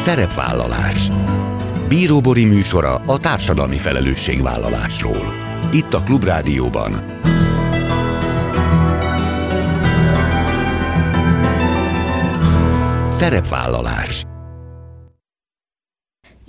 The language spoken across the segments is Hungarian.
Szerepvállalás. Bíróbori műsora a társadalmi felelősségvállalásról. Itt a Klubrádióban. Szerepvállalás.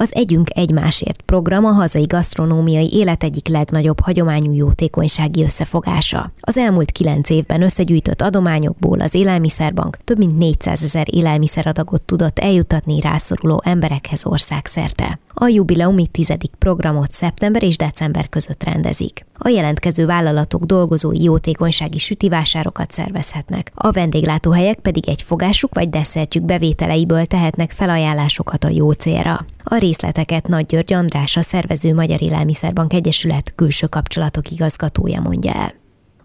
Az Együnk Egymásért program a hazai gasztronómiai élet egyik legnagyobb hagyományú jótékonysági összefogása. Az elmúlt kilenc évben összegyűjtött adományokból az Élelmiszerbank több mint 400 ezer élelmiszeradagot tudott eljutatni rászoruló emberekhez országszerte. A jubileumi tizedik programot szeptember és december között rendezik. A jelentkező vállalatok dolgozói jótékonysági sütivásárokat szervezhetnek. A vendéglátóhelyek pedig egy fogásuk vagy desszertjük bevételeiből tehetnek felajánlásokat a jó célra. A részleteket Nagy György András, a szervező Magyar Élelmiszerbank Egyesület külső kapcsolatok igazgatója mondja el.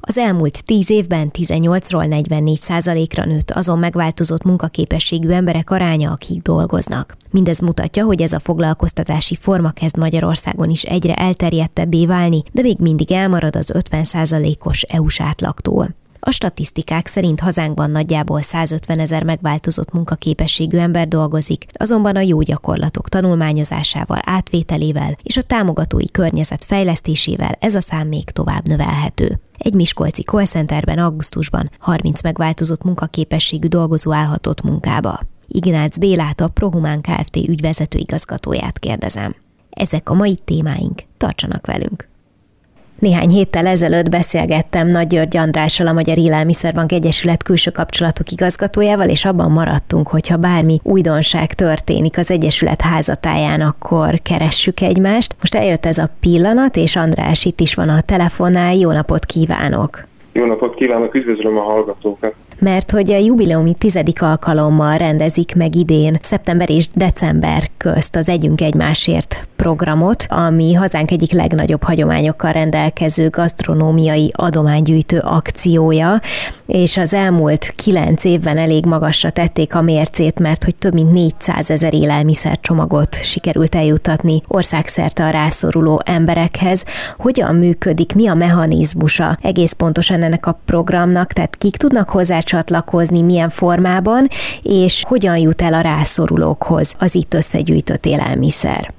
Az elmúlt 10 évben 18-ról 44 százalékra nőtt azon megváltozott munkaképességű emberek aránya, akik dolgoznak. Mindez mutatja, hogy ez a foglalkoztatási forma kezd Magyarországon is egyre elterjedtebbé válni, de még mindig elmarad az 50 százalékos EU-s átlagtól. A statisztikák szerint hazánkban nagyjából 150 ezer megváltozott munkaképességű ember dolgozik, azonban a jó gyakorlatok tanulmányozásával, átvételével és a támogatói környezet fejlesztésével ez a szám még tovább növelhető. Egy miskolci call centerben augusztusban 30 megváltozott munkaképességű dolgozó állhatott munkába. Ignác Bélát a Prohumán Kft. ügyvezető igazgatóját kérdezem. Ezek a mai témáink, tartsanak velünk! Néhány héttel ezelőtt beszélgettem Nagy György Andrással, a Magyar Élelmiszerbank Egyesület külső kapcsolatok igazgatójával, és abban maradtunk, hogy ha bármi újdonság történik az Egyesület házatáján, akkor keressük egymást. Most eljött ez a pillanat, és András itt is van a telefonnál. Jó napot kívánok! Jó napot kívánok, üdvözlöm a hallgatókat! Mert hogy a jubileumi tizedik alkalommal rendezik meg idén szeptember és december közt az Együnk Egymásért programot, ami hazánk egyik legnagyobb hagyományokkal rendelkező gasztronómiai adománygyűjtő akciója, és az elmúlt kilenc évben elég magasra tették a mércét, mert hogy több mint 400 ezer élelmiszercsomagot sikerült eljutatni országszerte a rászoruló emberekhez. Hogyan működik, mi a mechanizmusa egész pontosan ennek a programnak, tehát kik tudnak hozzá csatlakozni, milyen formában, és hogyan jut el a rászorulókhoz az itt összegyűjtött élelmiszer?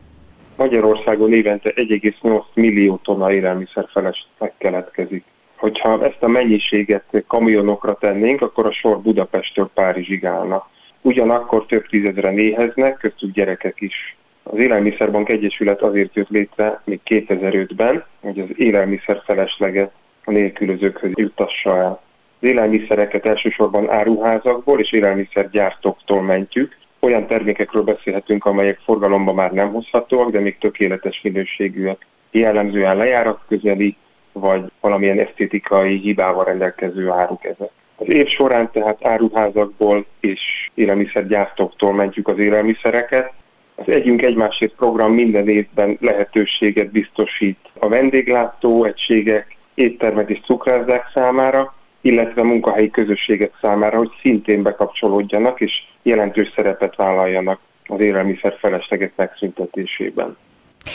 Magyarországon évente 1,8 millió tonna élelmiszer felesleg keletkezik. Hogyha ezt a mennyiséget kamionokra tennénk, akkor a sor Budapesttől Párizsig állna. Ugyanakkor több tízezre néheznek, köztük gyerekek is. Az Élelmiszerbank Egyesület azért jött létre még 2005-ben, hogy az élelmiszer felesleget a nélkülözőkhöz juttassa el. Az élelmiszereket elsősorban áruházakból és élelmiszergyártóktól mentjük. Olyan termékekről beszélhetünk, amelyek forgalomba már nem hozhatóak, de még tökéletes minőségűek. Jellemzően lejárat közeli, vagy valamilyen esztétikai hibával rendelkező áruk ezek. Az év során tehát áruházakból és élelmiszergyártóktól mentjük az élelmiszereket. Az Együnk Egymásért program minden évben lehetőséget biztosít a vendéglátó egységek, éttermek és cukrázzák számára, illetve munkahelyi közösségek számára, hogy szintén bekapcsolódjanak és jelentős szerepet vállaljanak az élelmiszer feleslegek megszüntetésében.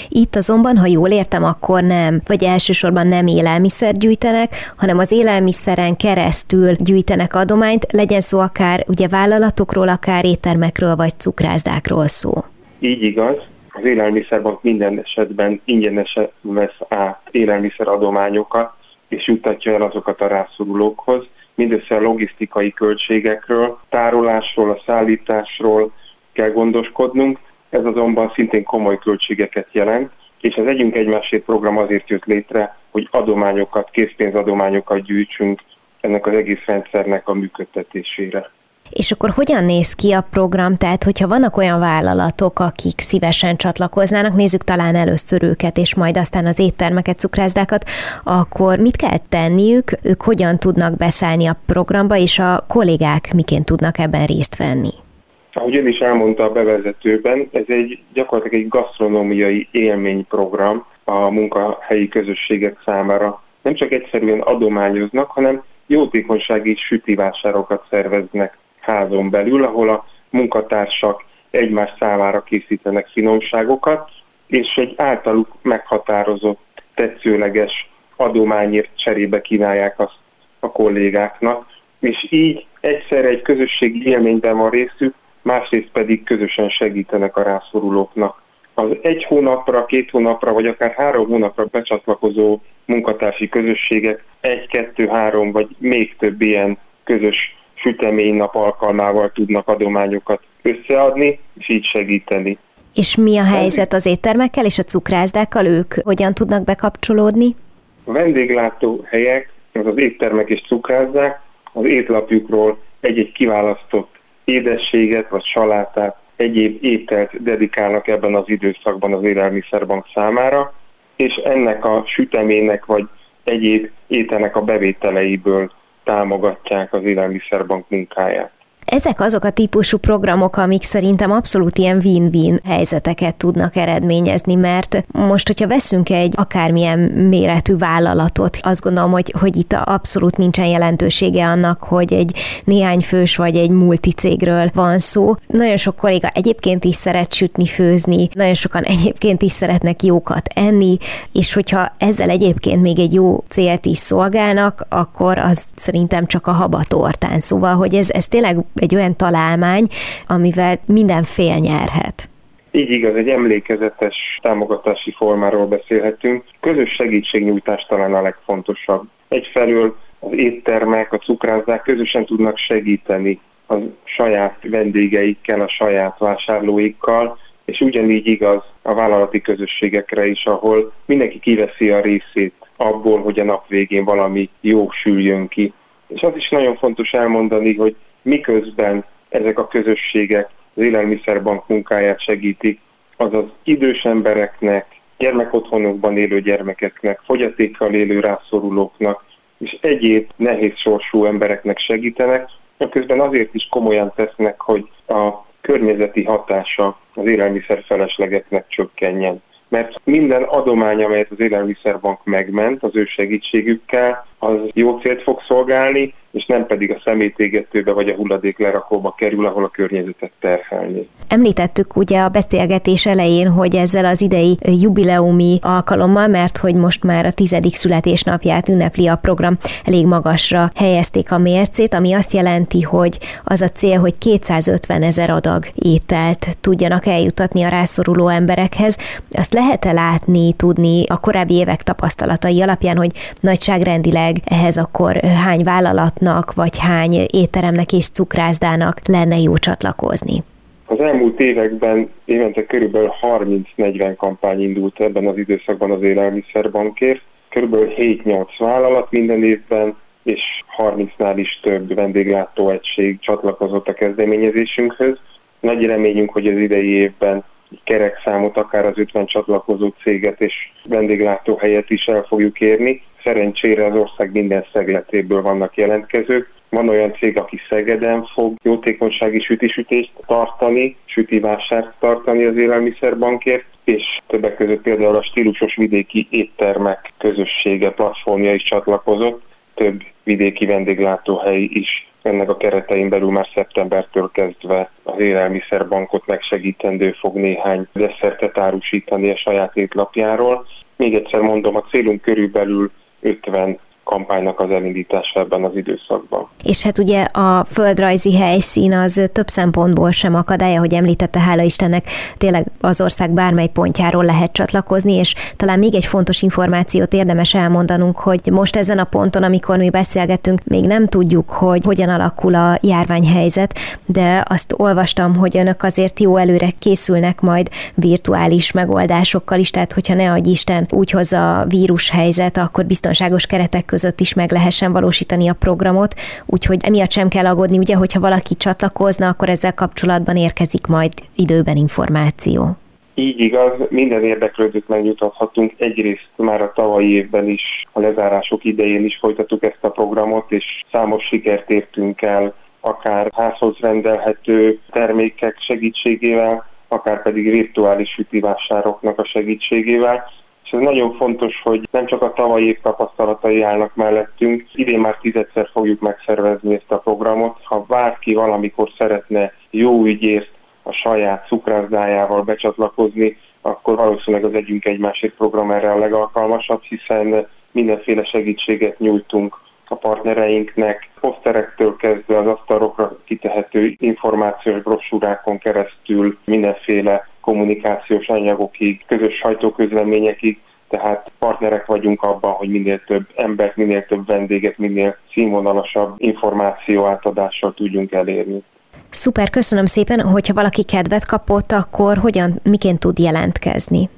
Itt azonban, ha jól értem, akkor nem, vagy elsősorban nem élelmiszer gyűjtenek, hanem az élelmiszeren keresztül gyűjtenek adományt, legyen szó akár ugye vállalatokról, akár éttermekről, vagy cukrászdákról szó. Így igaz. Az élelmiszerbank minden esetben ingyenesen vesz át élelmiszer adományokat, és juttatja el azokat a rászorulókhoz, mindössze a logisztikai költségekről, tárolásról, a szállításról kell gondoskodnunk, ez azonban szintén komoly költségeket jelent, és az Együnk Egymásért program azért jött létre, hogy adományokat, készpénzadományokat gyűjtsünk ennek az egész rendszernek a működtetésére. És akkor hogyan néz ki a program? Tehát, hogyha vannak olyan vállalatok, akik szívesen csatlakoznának, nézzük talán először őket, és majd aztán az éttermeket, cukrászdákat, akkor mit kell tenniük, ők hogyan tudnak beszállni a programba, és a kollégák miként tudnak ebben részt venni? Ahogy ön is elmondta a bevezetőben, ez egy gyakorlatilag egy gasztronómiai élményprogram, a munkahelyi közösségek számára. Nem csak egyszerűen adományoznak, hanem jótékonysági sütivásárokat szerveznek házon belül, ahol a munkatársak egymás számára készítenek finomságokat, és egy általuk meghatározott, tetszőleges adományért cserébe kínálják azt a kollégáknak, és így egyszerre egy közösségi élményben van részük, másrészt pedig közösen segítenek a rászorulóknak. Az egy hónapra, két hónapra, vagy akár három hónapra becsatlakozó munkatársi közösségek egy, kettő, három, vagy még több ilyen közös süteménynap alkalmával tudnak adományokat összeadni, és így segíteni. És mi a helyzet az éttermekkel és a cukrászdákkal? Ők hogyan tudnak bekapcsolódni? A vendéglátó helyek, az az éttermek és cukrászdák az étlapjukról egy-egy kiválasztott édességet vagy salátát, egyéb ételt dedikálnak ebben az időszakban az élelmiszerbank számára, és ennek a sütemének vagy egyéb ételnek a bevételeiből támogatják az élelmiszerbank munkáját. Ezek azok a típusú programok, amik szerintem abszolút ilyen win-win helyzeteket tudnak eredményezni, mert most, hogyha veszünk egy akármilyen méretű vállalatot, azt gondolom, hogy, hogy itt abszolút nincsen jelentősége annak, hogy egy néhány fős vagy egy multicégről van szó. Nagyon sok kolléga egyébként is szeret sütni, főzni, nagyon sokan egyébként is szeretnek jókat enni, és hogyha ezzel egyébként még egy jó célt is szolgálnak, akkor az szerintem csak a habatortán. Szóval, hogy ez, ez tényleg egy olyan találmány, amivel minden fél nyerhet. Így igaz, egy emlékezetes támogatási formáról beszélhetünk. Közös segítségnyújtás talán a legfontosabb. Egyfelől az éttermek, a cukrázzák közösen tudnak segíteni a saját vendégeikkel, a saját vásárlóikkal, és ugyanígy igaz a vállalati közösségekre is, ahol mindenki kiveszi a részét abból, hogy a nap végén valami jó süljön ki. És az is nagyon fontos elmondani, hogy miközben ezek a közösségek az élelmiszerbank munkáját segítik, azaz idős embereknek, gyermekotthonokban élő gyermekeknek, fogyatékkal élő rászorulóknak és egyéb nehéz sorsú embereknek segítenek, közben azért is komolyan tesznek, hogy a környezeti hatása az élelmiszer feleslegetnek csökkenjen. Mert minden adomány, amelyet az élelmiszerbank megment az ő segítségükkel, az jó célt fog szolgálni, és nem pedig a szemétégetőbe vagy a hulladék lerakóba kerül, ahol a környezetet terhelni. Említettük ugye a beszélgetés elején, hogy ezzel az idei jubileumi alkalommal, mert hogy most már a tizedik születésnapját ünnepli a program, elég magasra helyezték a mércét, ami azt jelenti, hogy az a cél, hogy 250 ezer adag ételt tudjanak eljutatni a rászoruló emberekhez. Azt lehet-e látni, tudni a korábbi évek tapasztalatai alapján, hogy nagyságrendileg ehhez akkor hány vállalatnak, vagy hány étteremnek és cukrászdának lenne jó csatlakozni? Az elmúlt években évente körülbelül 30-40 kampány indult ebben az időszakban az élelmiszerbankért, körülbelül 7-8 vállalat minden évben, és 30-nál is több vendéglátóegység csatlakozott a kezdeményezésünkhöz. Nagy reményünk, hogy az idei évben kerek számot, akár az 50 csatlakozó céget és vendéglátóhelyet is el fogjuk érni. Szerencsére az ország minden szegletéből vannak jelentkezők. Van olyan cég, aki Szegeden fog jótékonysági sütisütést tartani, sütivásárt tartani az élelmiszerbankért, és többek között például a stílusos vidéki éttermek közössége platformja is csatlakozott, több vidéki vendéglátóhely is ennek a keretein belül már szeptembertől kezdve az élelmiszerbankot megsegítendő fog néhány desszertet árusítani a saját étlapjáról. Még egyszer mondom, a célunk körülbelül 50 kampánynak az elindítása ebben az időszakban. És hát ugye a földrajzi helyszín az több szempontból sem akadálya, hogy említette, hála Istennek, tényleg az ország bármely pontjáról lehet csatlakozni, és talán még egy fontos információt érdemes elmondanunk, hogy most ezen a ponton, amikor mi beszélgetünk, még nem tudjuk, hogy hogyan alakul a járványhelyzet, de azt olvastam, hogy önök azért jó előre készülnek majd virtuális megoldásokkal is, tehát hogyha ne adj Isten úgy hozza a vírushelyzet, akkor biztonságos keretek között között is meg lehessen valósítani a programot, úgyhogy emiatt sem kell aggódni, ugye, hogyha valaki csatlakozna, akkor ezzel kapcsolatban érkezik majd időben információ. Így igaz, minden érdeklődőt megnyugtathatunk. Egyrészt már a tavalyi évben is, a lezárások idején is folytattuk ezt a programot, és számos sikert értünk el, akár házhoz rendelhető termékek segítségével, akár pedig virtuális sütivásároknak a segítségével és ez nagyon fontos, hogy nem csak a tavalyi év tapasztalatai állnak mellettünk, idén már tizedszer fogjuk megszervezni ezt a programot. Ha bárki valamikor szeretne jó ügyészt a saját cukrászdájával becsatlakozni, akkor valószínűleg az Együnk Egymásért program erre a legalkalmasabb, hiszen mindenféle segítséget nyújtunk a partnereinknek, poszterektől kezdve az asztalokra kitehető információs brosúrákon keresztül mindenféle kommunikációs anyagokig, közös sajtóközleményekig, tehát partnerek vagyunk abban, hogy minél több embert, minél több vendéget, minél színvonalasabb információ átadással tudjunk elérni. Szuper, köszönöm szépen, hogyha valaki kedvet kapott, akkor hogyan, miként tud jelentkezni?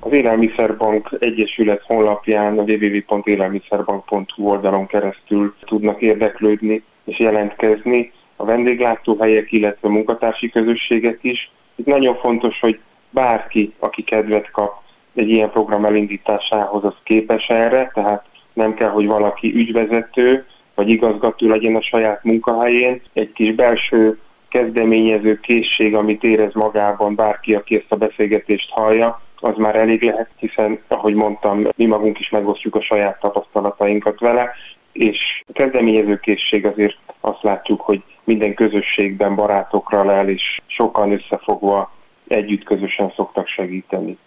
Az Élelmiszerbank Egyesület honlapján www.élelmiszerbank.hu oldalon keresztül tudnak érdeklődni és jelentkezni a vendéglátóhelyek, illetve munkatársi közösségek is. Itt nagyon fontos, hogy bárki, aki kedvet kap egy ilyen program elindításához, az képes erre, tehát nem kell, hogy valaki ügyvezető vagy igazgató legyen a saját munkahelyén. Egy kis belső kezdeményező készség, amit érez magában bárki, aki ezt a beszélgetést hallja, az már elég lehet, hiszen, ahogy mondtam, mi magunk is megosztjuk a saját tapasztalatainkat vele, és a kezdeményezőkészség azért azt látjuk, hogy minden közösségben barátokra lel, és sokan összefogva együtt közösen szoktak segíteni.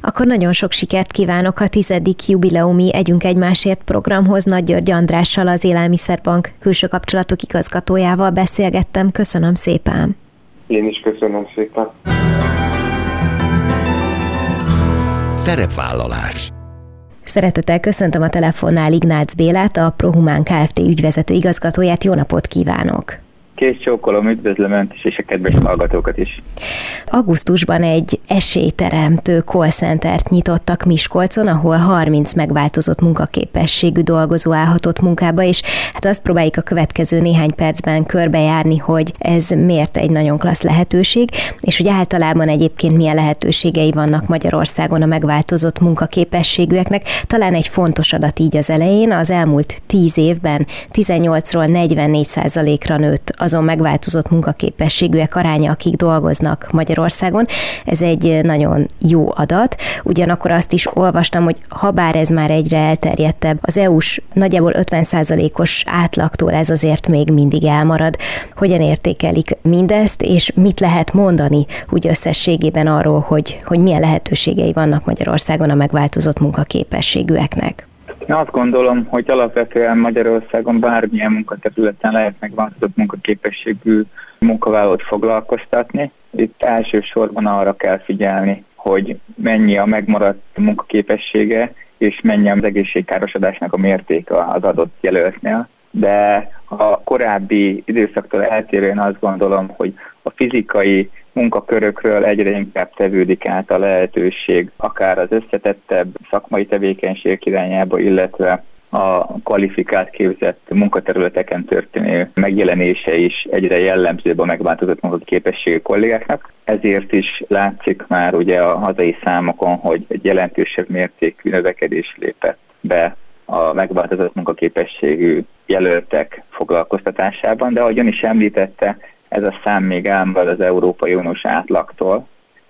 Akkor nagyon sok sikert kívánok a tizedik jubileumi Együnk Egymásért programhoz. Nagy György Andrással, az Élelmiszerbank külső kapcsolatok igazgatójával beszélgettem. Köszönöm szépen! Én is köszönöm szépen! Szerepvállalás Szeretettel köszöntöm a telefonnál Ignác Bélát, a Prohumán Kft. ügyvezető igazgatóját. Jó napot kívánok! Kész csókolom, üdvözlöm Önt is, és a kedves hallgatókat is. Augusztusban egy esélyteremtő call centert nyitottak Miskolcon, ahol 30 megváltozott munkaképességű dolgozó állhatott munkába, és hát azt próbáljuk a következő néhány percben körbejárni, hogy ez miért egy nagyon klassz lehetőség, és hogy általában egyébként milyen lehetőségei vannak Magyarországon a megváltozott munkaképességűeknek. Talán egy fontos adat így az elején, az elmúlt 10 évben 18-ról 44% ra nőtt azon megváltozott munkaképességűek aránya, akik dolgoznak Magyarországon. Ez egy nagyon jó adat. Ugyanakkor azt is olvastam, hogy ha bár ez már egyre elterjedtebb, az EU-s nagyjából 50%-os átlagtól ez azért még mindig elmarad. Hogyan értékelik mindezt, és mit lehet mondani úgy összességében arról, hogy, hogy milyen lehetőségei vannak Magyarországon a megváltozott munkaképességűeknek? Én azt gondolom, hogy alapvetően Magyarországon bármilyen munkaterületen lehet megváltozott munkaképességű munkavállalót foglalkoztatni. Itt elsősorban arra kell figyelni, hogy mennyi a megmaradt munkaképessége, és mennyi az egészségkárosodásnak a mértéke az adott jelöltnél. De a korábbi időszaktól eltérően azt gondolom, hogy a fizikai munkakörökről egyre inkább tevődik át a lehetőség, akár az összetettebb szakmai tevékenység irányába, illetve a kvalifikált képzett munkaterületeken történő megjelenése is egyre jellemzőbb a megváltozott munkaképességű kollégáknak. Ezért is látszik már ugye a hazai számokon, hogy egy jelentősebb mértékű növekedés lépett be a megváltozott munkaképességű jelöltek foglalkoztatásában, de ahogy ön is említette, ez a szám még elmarad az Európai Uniós átlagtól,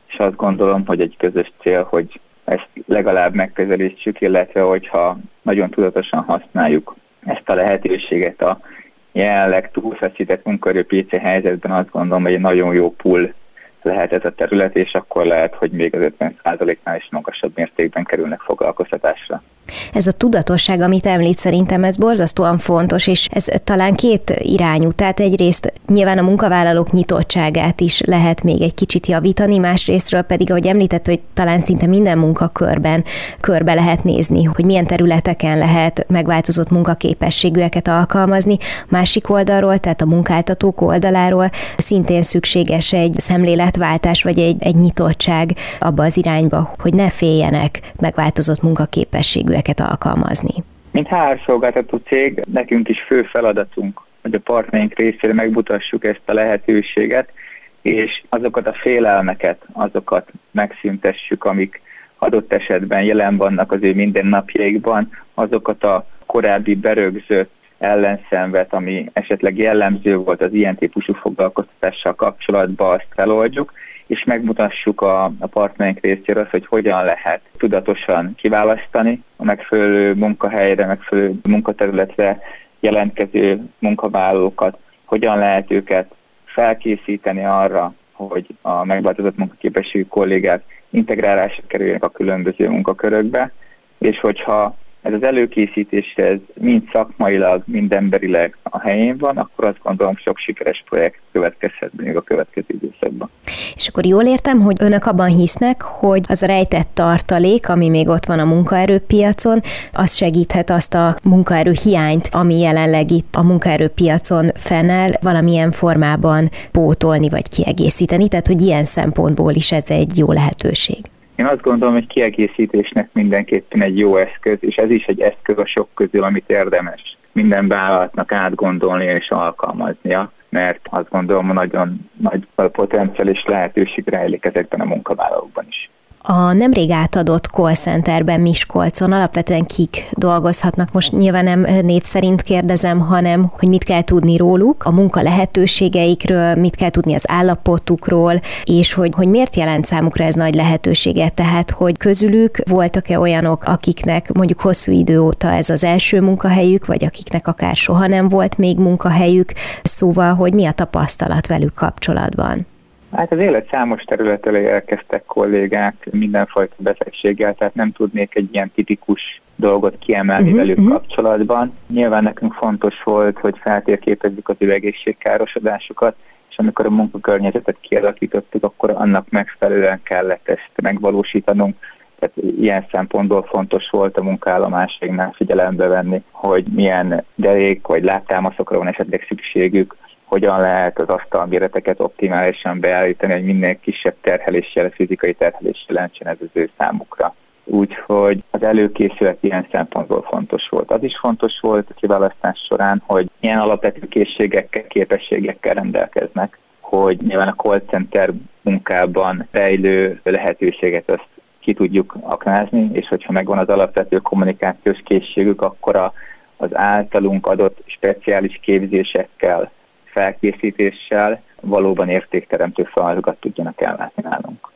és azt gondolom, hogy egy közös cél, hogy ezt legalább megközelítsük, illetve hogyha nagyon tudatosan használjuk ezt a lehetőséget a jelenleg túlfeszített munkaerőpiaci helyzetben, azt gondolom, hogy egy nagyon jó pull lehet ez a terület, és akkor lehet, hogy még az 50%-nál is magasabb mértékben kerülnek foglalkoztatásra. Ez a tudatosság, amit említ, szerintem ez borzasztóan fontos, és ez talán két irányú. Tehát egyrészt nyilván a munkavállalók nyitottságát is lehet még egy kicsit javítani, másrésztről pedig, ahogy említett, hogy talán szinte minden munkakörben körbe lehet nézni, hogy milyen területeken lehet megváltozott munkaképességűeket alkalmazni. Másik oldalról, tehát a munkáltatók oldaláról szintén szükséges egy szemléletváltás, vagy egy, egy nyitottság abba az irányba, hogy ne féljenek megváltozott munkaképességű eszközöket alkalmazni? Mint HR szolgáltató cég, nekünk is fő feladatunk, hogy a partnerink részére megmutassuk ezt a lehetőséget, és azokat a félelmeket, azokat megszüntessük, amik adott esetben jelen vannak az ő mindennapjaikban, azokat a korábbi berögzött ellenszenvet, ami esetleg jellemző volt az ilyen típusú foglalkoztatással kapcsolatban, azt feloldjuk, és megmutassuk a, a partnerink részéről azt, hogy hogyan lehet tudatosan kiválasztani a megfelelő munkahelyre, megfelelő munkaterületre jelentkező munkavállalókat, hogyan lehet őket felkészíteni arra, hogy a megváltozott munkaképességű kollégák integrálásra kerüljenek a különböző munkakörökbe, és hogyha ez az előkészítés, ez mind szakmailag, mind emberileg a helyén van, akkor azt gondolom sok sikeres projekt következhet még a következő időszakban. És akkor jól értem, hogy önök abban hisznek, hogy az a rejtett tartalék, ami még ott van a munkaerőpiacon, az segíthet azt a munkaerő hiányt, ami jelenleg itt a munkaerőpiacon fennáll, valamilyen formában pótolni vagy kiegészíteni, tehát hogy ilyen szempontból is ez egy jó lehetőség. Én azt gondolom, hogy kiegészítésnek mindenképpen egy jó eszköz, és ez is egy eszköz a sok közül, amit érdemes minden vállalatnak átgondolni és alkalmaznia, mert azt gondolom, nagyon nagy potenciális lehetőség rejlik ezekben a munkavállalókban is. A nemrég átadott call centerben Miskolcon alapvetően kik dolgozhatnak? Most nyilván nem név szerint kérdezem, hanem hogy mit kell tudni róluk, a munka lehetőségeikről, mit kell tudni az állapotukról, és hogy, hogy miért jelent számukra ez nagy lehetőséget. Tehát, hogy közülük voltak-e olyanok, akiknek mondjuk hosszú idő óta ez az első munkahelyük, vagy akiknek akár soha nem volt még munkahelyük, szóval, hogy mi a tapasztalat velük kapcsolatban? Hát az élet számos területről érkeztek kollégák mindenfajta betegséggel, tehát nem tudnék egy ilyen tipikus dolgot kiemelni uh-huh, velük uh-huh. kapcsolatban. Nyilván nekünk fontos volt, hogy feltérképezzük az üvegészségkárosodásokat, és amikor a munkakörnyezetet kialakítottuk, akkor annak megfelelően kellett ezt megvalósítanunk. Tehát ilyen szempontból fontos volt a munkállomásainknál figyelembe venni, hogy milyen derék vagy láptámaszokra van esetleg szükségük, hogyan lehet az asztalméreteket optimálisan beállítani, hogy minél kisebb terheléssel, fizikai terheléssel jelentsen ez az ő számukra. Úgyhogy az előkészület ilyen szempontból fontos volt. Az is fontos volt a kiválasztás során, hogy ilyen alapvető készségekkel, képességekkel rendelkeznek, hogy nyilván a call center munkában fejlő lehetőséget azt ki tudjuk aknázni, és hogyha megvan az alapvető kommunikációs készségük, akkor a, az általunk adott speciális képzésekkel felkészítéssel valóban értékteremtő feladatokat tudjanak ellátni nálunk.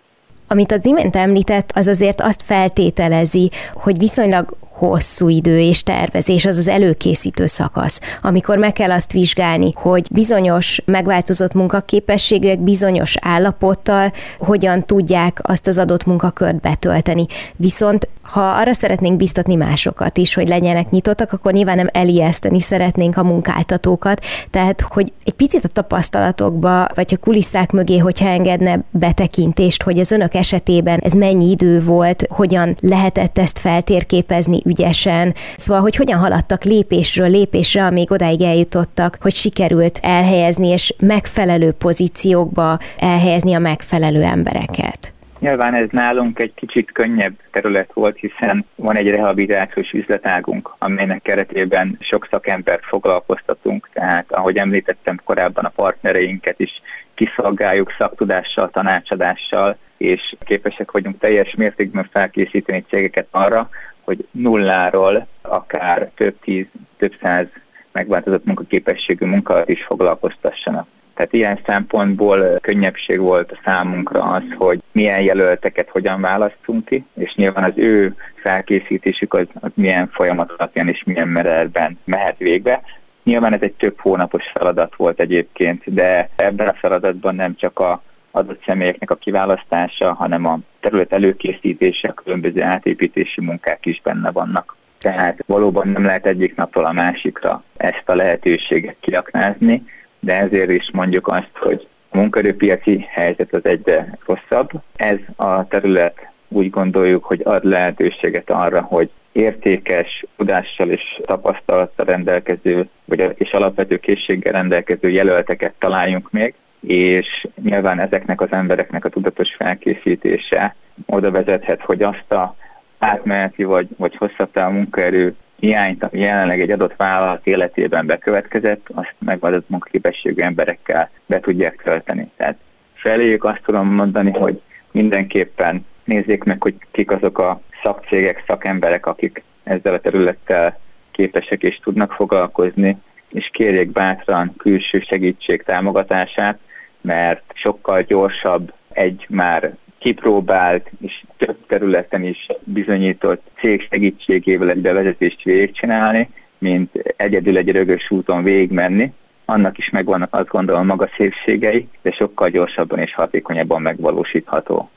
Amit az imént említett, az azért azt feltételezi, hogy viszonylag hosszú idő és tervezés, az az előkészítő szakasz, amikor meg kell azt vizsgálni, hogy bizonyos megváltozott munkaképességek bizonyos állapottal hogyan tudják azt az adott munkakört betölteni. Viszont ha arra szeretnénk biztatni másokat is, hogy legyenek nyitottak, akkor nyilván nem elijeszteni szeretnénk a munkáltatókat, tehát hogy egy picit a tapasztalatokba, vagy a kulisszák mögé, hogyha engedne betekintést, hogy az önök esetében ez mennyi idő volt, hogyan lehetett ezt feltérképezni ügyesen, szóval, hogy hogyan haladtak lépésről lépésre, amíg odáig eljutottak, hogy sikerült elhelyezni és megfelelő pozíciókba elhelyezni a megfelelő embereket. Nyilván ez nálunk egy kicsit könnyebb terület volt, hiszen van egy rehabilitációs üzletágunk, amelynek keretében sok szakembert foglalkoztatunk, tehát ahogy említettem korábban a partnereinket is kiszolgáljuk szaktudással, tanácsadással, és képesek vagyunk teljes mértékben felkészíteni cégeket arra, hogy nulláról akár több tíz, több száz megváltozott munkaképességű munkát is foglalkoztassanak. Tehát ilyen szempontból könnyebbség volt a számunkra az, hogy milyen jelölteket hogyan választunk ki, és nyilván az ő felkészítésük az, az milyen folyamat alapján és milyen merelben mehet végbe. Nyilván ez egy több hónapos feladat volt egyébként, de ebben a feladatban nem csak a adott személyeknek a kiválasztása, hanem a terület előkészítése, a különböző átépítési munkák is benne vannak. Tehát valóban nem lehet egyik napról a másikra ezt a lehetőséget kiaknázni, de ezért is mondjuk azt, hogy a munkaerőpiaci helyzet az egyre rosszabb. Ez a terület úgy gondoljuk, hogy ad lehetőséget arra, hogy értékes, tudással és tapasztalattal rendelkező, vagy és alapvető készséggel rendelkező jelölteket találjunk még, és nyilván ezeknek az embereknek a tudatos felkészítése oda vezethet, hogy azt a átmeneti vagy, vagy hosszabb távú munkaerő hiányt, ami jelenleg egy adott vállalat életében bekövetkezett, azt megvadott munkaképességű emberekkel be tudják tölteni. Tehát feléjük azt tudom mondani, hogy mindenképpen nézzék meg, hogy kik azok a szakcégek, szakemberek, akik ezzel a területtel képesek és tudnak foglalkozni, és kérjék bátran külső segítség támogatását, mert sokkal gyorsabb egy már kipróbált és több területen is bizonyított cég segítségével egy bevezetést végigcsinálni, mint egyedül egy rögös úton végigmenni. Annak is megvannak azt gondolom maga szépségei, de sokkal gyorsabban és hatékonyabban megvalósítható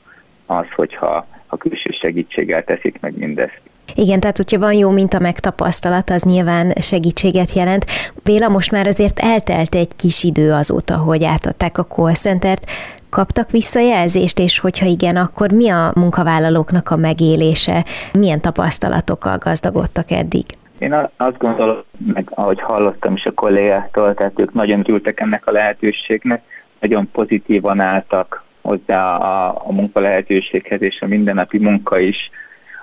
az, hogyha a külső segítséggel teszik meg mindezt. Igen, tehát hogyha van jó minta megtapasztalat, az nyilván segítséget jelent. Béla, most már azért eltelt egy kis idő azóta, hogy átadták a call centert. Kaptak visszajelzést, és hogyha igen, akkor mi a munkavállalóknak a megélése? Milyen tapasztalatokkal gazdagodtak eddig? Én azt gondolom, meg ahogy hallottam is a kollégáktól, tehát ők nagyon ültek ennek a lehetőségnek, nagyon pozitívan álltak hozzá a, a munka lehetőséghez, és a mindennapi munka is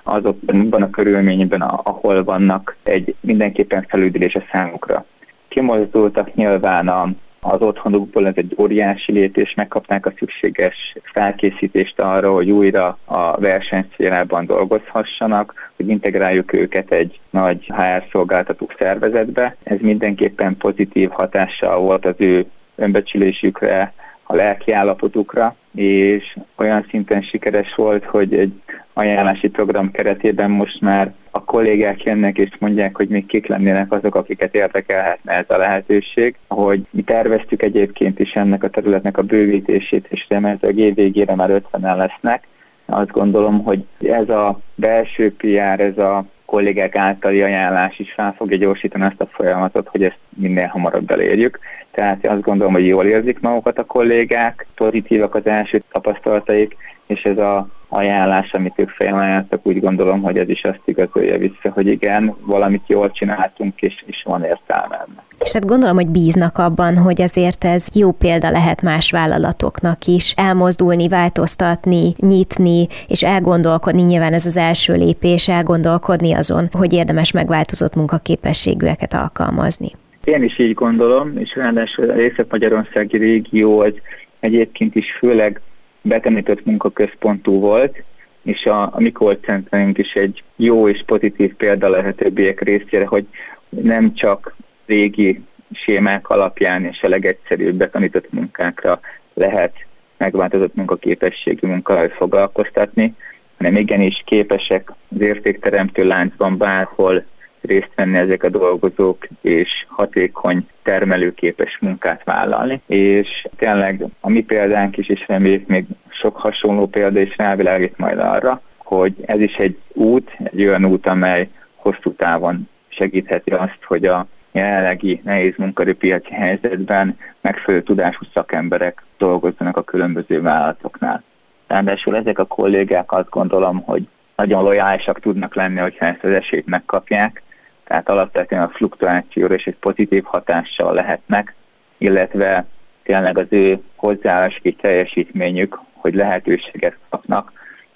azokban a körülményben, ahol vannak, egy mindenképpen felüldülés a számukra. Kimozdultak nyilván a, az otthonukból, ez egy óriási lépés, megkapnák a szükséges felkészítést arra, hogy újra a versenyszférában dolgozhassanak, hogy integráljuk őket egy nagy HR szolgáltató szervezetbe. Ez mindenképpen pozitív hatással volt az ő önbecsülésükre, a lelki állapotukra, és olyan szinten sikeres volt, hogy egy ajánlási program keretében most már a kollégák jönnek és mondják, hogy még kik lennének azok, akiket érdekelhetne ez a lehetőség. Hogy mi terveztük egyébként is ennek a területnek a bővítését, és remélhetőleg év végére már 50-en lesznek. Azt gondolom, hogy ez a belső PR, ez a kollégák általi ajánlás is fel fogja gyorsítani ezt a folyamatot, hogy ezt minél hamarabb elérjük. Tehát azt gondolom, hogy jól érzik magukat a kollégák, pozitívak az első tapasztalataik, és ez a ajánlás, amit ők felajánlottak, úgy gondolom, hogy ez is azt igazolja vissza, hogy igen, valamit jól csináltunk, és, és van értelme ennek. És hát gondolom, hogy bíznak abban, hogy azért ez jó példa lehet más vállalatoknak is elmozdulni, változtatni, nyitni, és elgondolkodni, nyilván ez az első lépés, elgondolkodni azon, hogy érdemes megváltozott munkaképességűeket alkalmazni. Én is így gondolom, és ráadásul a Észak-Magyarországi régió az egyébként is főleg betemített munkaközpontú volt, és a, a mi centerünk is egy jó és pozitív példa lehet többiek részére, hogy nem csak régi sémák alapján és a legegyszerűbb betanított munkákra lehet megváltozott munkaképességű munkahely foglalkoztatni, hanem igenis képesek az értékteremtő láncban bárhol részt venni ezek a dolgozók, és hatékony, termelőképes munkát vállalni. És tényleg a mi példánk is, és reméljük még sok hasonló példa is rávilágít majd arra, hogy ez is egy út, egy olyan út, amely hosszú távon segítheti azt, hogy a jelenlegi nehéz munkaerőpiaci helyzetben megfelelő tudású szakemberek dolgozzanak a különböző vállalatoknál. Ráadásul ezek a kollégák azt gondolom, hogy nagyon lojálisak tudnak lenni, hogyha ezt az esélyt megkapják, tehát alapvetően a fluktuációra és egy pozitív hatással lehetnek, illetve tényleg az ő hozzáállási teljesítményük, hogy lehetőséget kapnak,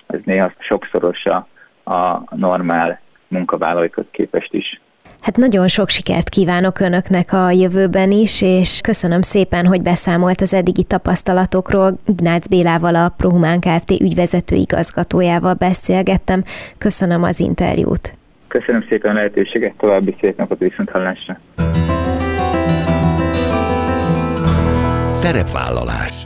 az néha sokszoros a, normál munkavállalókhoz képest is. Hát nagyon sok sikert kívánok Önöknek a jövőben is, és köszönöm szépen, hogy beszámolt az eddigi tapasztalatokról. Ignác Bélával, a Prohumán Kft. ügyvezető igazgatójával beszélgettem. Köszönöm az interjút. Köszönöm szépen a lehetőséget, további szép napot viszont hallásra. Szerepvállalás